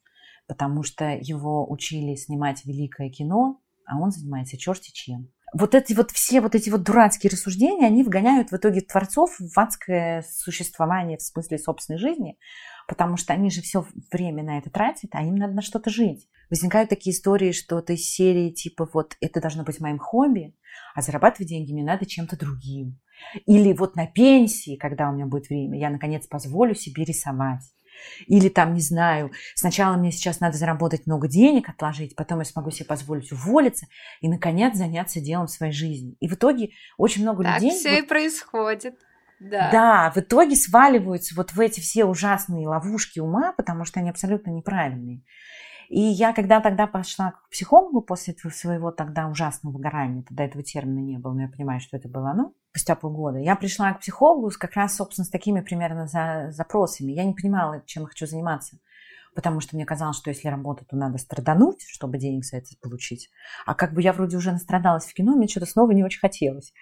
потому что его учили снимать великое кино, а он занимается черти чем. Вот эти вот все вот эти вот дурацкие рассуждения, они вгоняют в итоге творцов в адское существование в смысле собственной жизни, потому что они же все время на это тратят, а им надо на что-то жить. Возникают такие истории, что ты из серии типа вот это должно быть моим хобби, а зарабатывать деньги мне надо чем-то другим. Или вот на пенсии, когда у меня будет время, я наконец позволю себе рисовать. Или там, не знаю, сначала мне сейчас надо заработать много денег, отложить, потом я смогу себе позволить уволиться и, наконец, заняться делом своей жизни. И в итоге очень много так людей... Так все вот, и происходит. Да. да, в итоге сваливаются вот в эти все ужасные ловушки ума, потому что они абсолютно неправильные. И я когда тогда пошла к психологу после этого своего тогда ужасного выгорания, тогда этого термина не было, но я понимаю, что это было оно, спустя полгода, я пришла к психологу как раз, собственно, с такими примерно за, запросами. Я не понимала, чем я хочу заниматься потому что мне казалось, что если работать, то надо страдануть, чтобы денег за это получить. А как бы я вроде уже настрадалась в кино, мне что-то снова не очень хотелось.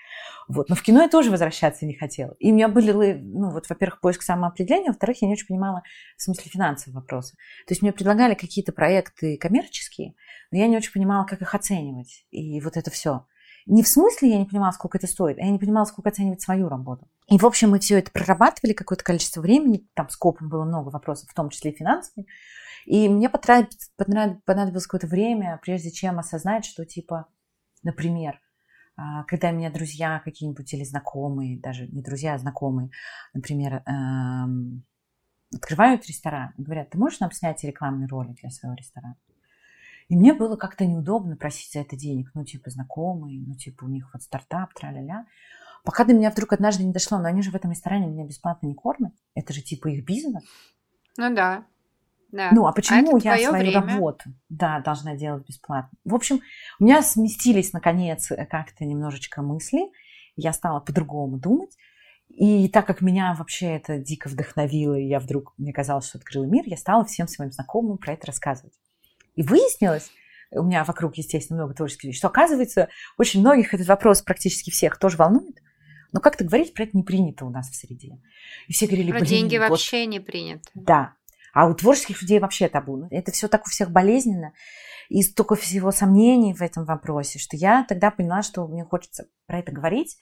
Вот. Но в кино я тоже возвращаться не хотела. И у меня были, ну вот, во-первых, поиск самоопределения, во-вторых, я не очень понимала в смысле финансовых вопросов. То есть мне предлагали какие-то проекты коммерческие, но я не очень понимала, как их оценивать. И вот это все. Не в смысле я не понимала, сколько это стоит, а я не понимала, сколько оценивать свою работу. И, в общем, мы все это прорабатывали какое-то количество времени, там скопом было много вопросов, в том числе и финансовые. И мне понадобилось какое-то время, прежде чем осознать, что, типа, например, а, когда меня друзья какие-нибудь или знакомые, даже не друзья, а знакомые, например, эм, открывают ресторан и говорят, ты можешь нам снять рекламный ролик для своего ресторана? И мне было как-то неудобно просить за это денег. Ну, типа, знакомые, ну, типа, у них вот стартап, тра-ля-ля. Пока до меня вдруг однажды не дошло, но они же в этом ресторане меня бесплатно не кормят. Это же, типа, их бизнес. Ну, да. Да. Ну, а почему а я свою время? работу, да, должна делать бесплатно? В общем, у меня сместились, наконец, как-то немножечко мысли. Я стала по-другому думать. И так как меня вообще это дико вдохновило, и я вдруг, мне казалось, что открыла мир, я стала всем своим знакомым про это рассказывать. И выяснилось, у меня вокруг, естественно, много творческих людей, что, оказывается, очень многих этот вопрос практически всех тоже волнует. Но как-то говорить про это не принято у нас в среде. И все говорили, про деньги вот... вообще не принято. Да. А у творческих людей вообще табу. Это все так у всех болезненно. и столько всего сомнений в этом вопросе, что я тогда поняла, что мне хочется про это говорить,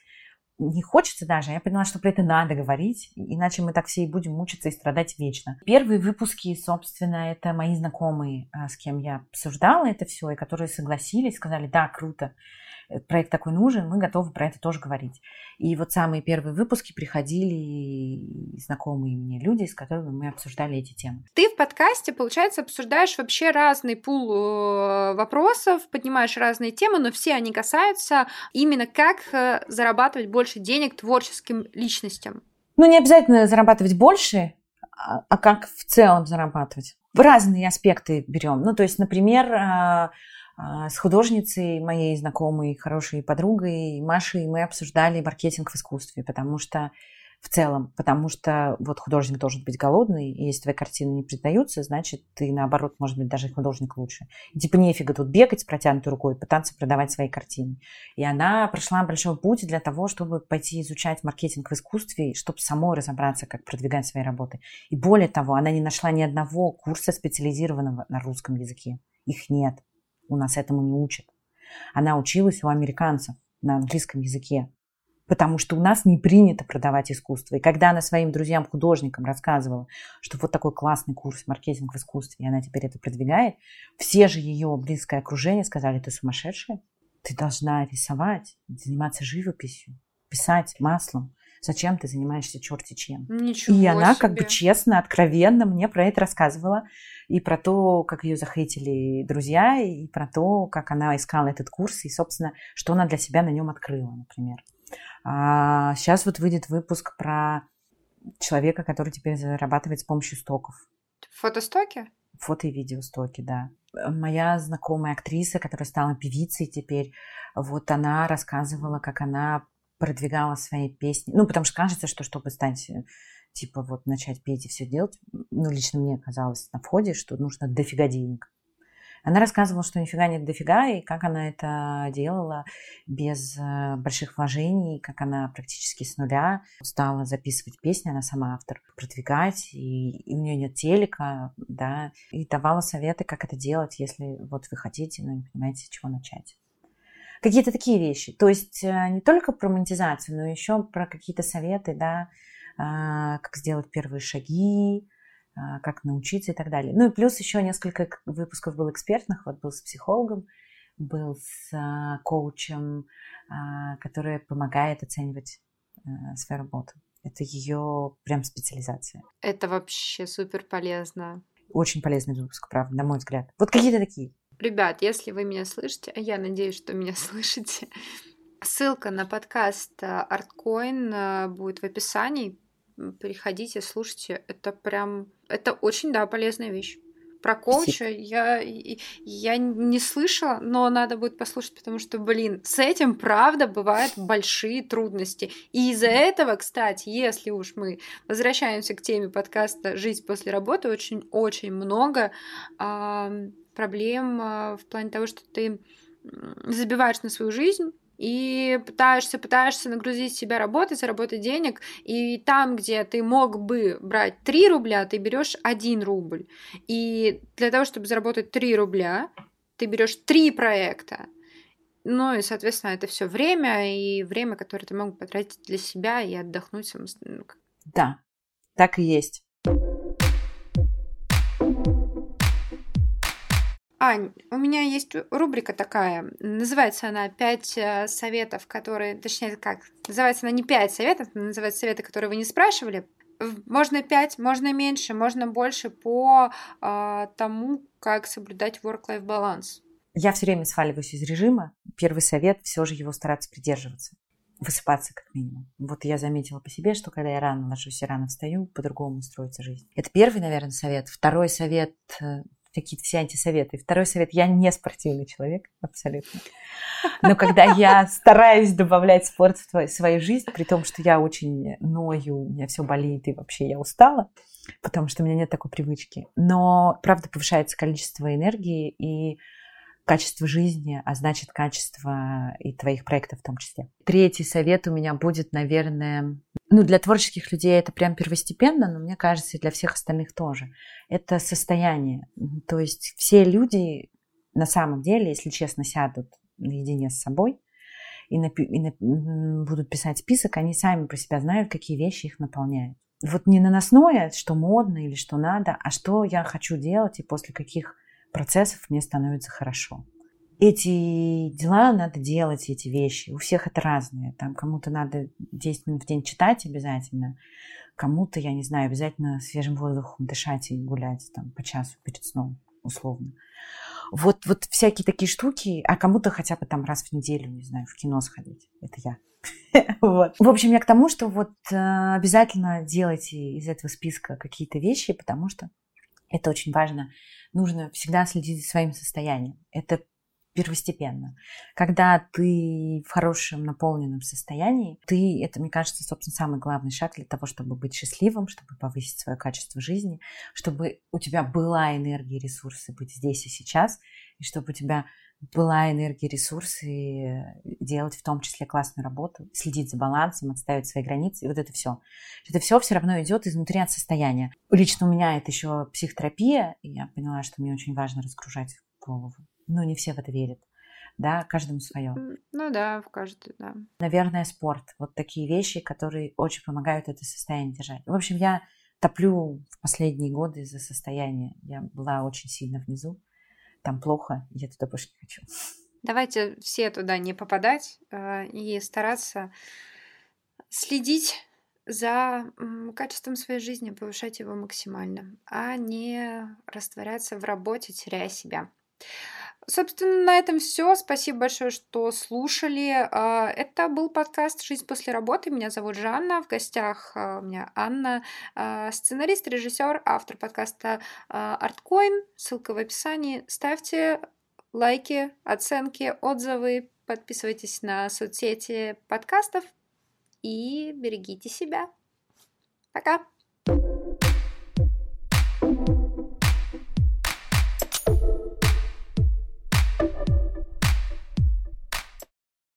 не хочется даже, я поняла, что про это надо говорить, иначе мы так все и будем мучиться и страдать вечно. Первые выпуски, собственно, это мои знакомые, а, с кем я обсуждала это все, и которые согласились, сказали, да, круто, проект такой нужен, мы готовы про это тоже говорить. И вот самые первые выпуски приходили знакомые мне люди, с которыми мы обсуждали эти темы. Ты в подкасте, получается, обсуждаешь вообще разный пул э, вопросов, поднимаешь разные темы, но все они касаются именно как э, зарабатывать больше денег творческим личностям. Ну, не обязательно зарабатывать больше, а, а как в целом зарабатывать. В разные аспекты берем. Ну, то есть, например, а, с художницей, моей знакомой, хорошей подругой Машей, мы обсуждали маркетинг в искусстве, потому что в целом, потому что вот художник должен быть голодный, и если твои картины не признаются, значит, ты, наоборот, может быть, даже художник лучше. И, типа нефига тут бегать с протянутой рукой, пытаться продавать свои картины. И она прошла большой путь для того, чтобы пойти изучать маркетинг в искусстве, чтобы самой разобраться, как продвигать свои работы. И более того, она не нашла ни одного курса специализированного на русском языке. Их нет. У нас этому не учат. Она училась у американцев на английском языке, потому что у нас не принято продавать искусство. И когда она своим друзьям-художникам рассказывала, что вот такой классный курс маркетинг в искусстве, и она теперь это продвигает, все же ее близкое окружение сказали, ты сумасшедшая, ты должна рисовать, заниматься живописью, писать маслом. Зачем ты занимаешься черти чем? Ничего и она себе. как бы честно, откровенно мне про это рассказывала и про то, как ее захейтили друзья, и про то, как она искала этот курс, и, собственно, что она для себя на нем открыла, например. А сейчас вот выйдет выпуск про человека, который теперь зарабатывает с помощью стоков. Фотостоки? Фото и видеостоки, да. Моя знакомая актриса, которая стала певицей теперь, вот она рассказывала, как она продвигала свои песни. Ну, потому что кажется, что чтобы стать типа вот начать петь и все делать, ну, лично мне казалось на входе, что нужно дофига денег. Она рассказывала, что нифига нет дофига, и как она это делала без э, больших вложений, как она практически с нуля стала записывать песни, она сама автор, продвигать, и, и у нее нет телека, да, и давала советы, как это делать, если вот вы хотите, но не понимаете, с чего начать. Какие-то такие вещи. То есть э, не только про монетизацию, но еще про какие-то советы, да, а, как сделать первые шаги, а, как научиться и так далее. Ну и плюс еще несколько выпусков был экспертных, вот был с психологом, был с а, коучем, который помогает оценивать свою работу. Это ее прям специализация. Это вообще супер полезно. Очень полезный выпуск, правда, на мой взгляд. Вот какие-то такие. Ребят, если вы меня слышите, а я надеюсь, что меня слышите, ссылка на подкаст Artcoin будет в описании приходите, слушайте, это прям, это очень, да, полезная вещь. Про коуча я, я не слышала, но надо будет послушать, потому что, блин, с этим, правда, бывают большие трудности. И из-за этого, кстати, если уж мы возвращаемся к теме подкаста «Жизнь после работы», очень-очень много э, проблем э, в плане того, что ты забиваешь на свою жизнь, и пытаешься, пытаешься нагрузить себя работой, заработать денег, и там, где ты мог бы брать 3 рубля, ты берешь 1 рубль. И для того, чтобы заработать 3 рубля, ты берешь 3 проекта. Ну и, соответственно, это все время, и время, которое ты мог потратить для себя и отдохнуть самостоятельно. Да, так и есть. Ань, у меня есть рубрика такая, называется она «Пять э, советов, которые...» Точнее, как? Называется она не «Пять советов», называется «Советы, которые вы не спрашивали». Можно пять, можно меньше, можно больше по э, тому, как соблюдать work-life баланс. Я все время сваливаюсь из режима. Первый совет – все же его стараться придерживаться. Высыпаться как минимум. Вот я заметила по себе, что когда я рано ложусь и рано встаю, по-другому строится жизнь. Это первый, наверное, совет. Второй совет какие-то все антисоветы. Второй совет. Я не спортивный человек, абсолютно. Но когда я стараюсь добавлять спорт в свою жизнь, при том, что я очень ною, у меня все болит и вообще я устала, потому что у меня нет такой привычки. Но, правда, повышается количество энергии и качество жизни, а значит качество и твоих проектов в том числе. Третий совет у меня будет, наверное, ну, для творческих людей это прям первостепенно, но мне кажется, и для всех остальных тоже. Это состояние. То есть все люди на самом деле, если честно, сядут наедине с собой и, напи- и на- будут писать список, они сами про себя знают, какие вещи их наполняют. Вот не наносное, что модно или что надо, а что я хочу делать и после каких процессов мне становится хорошо. Эти дела надо делать, эти вещи. У всех это разные. Там кому-то надо 10 минут в день читать обязательно, кому-то, я не знаю, обязательно свежим воздухом дышать и гулять там по часу перед сном, условно. Вот, вот всякие такие штуки, а кому-то хотя бы там раз в неделю, не знаю, в кино сходить. Это я. вот. В общем, я к тому, что вот э, обязательно делайте из этого списка какие-то вещи, потому что это очень важно. Нужно всегда следить за своим состоянием. Это первостепенно. Когда ты в хорошем наполненном состоянии, ты, это, мне кажется, собственно, самый главный шаг для того, чтобы быть счастливым, чтобы повысить свое качество жизни, чтобы у тебя была энергия ресурсы быть здесь и сейчас, и чтобы у тебя была энергия, ресурсы делать в том числе классную работу, следить за балансом, отставить свои границы, и вот это все. Это все все равно идет изнутри от состояния. Лично у меня это еще психотерапия, и я поняла, что мне очень важно разгружать голову но не все в это верят. Да, каждому свое. Ну да, в каждый, да. Наверное, спорт. Вот такие вещи, которые очень помогают это состояние держать. В общем, я топлю в последние годы за состояние. Я была очень сильно внизу. Там плохо, я туда больше не хочу. Давайте все туда не попадать э, и стараться следить за качеством своей жизни, повышать его максимально, а не растворяться в работе, теряя себя. Собственно, на этом все. Спасибо большое, что слушали. А, это был подкаст «Жизнь после работы». Меня зовут Жанна. В гостях а, у меня Анна, а, сценарист, режиссер, автор подкаста Artcoin. Ссылка в описании. Ставьте лайки, оценки, отзывы. Подписывайтесь на соцсети подкастов и берегите себя. Пока! thank you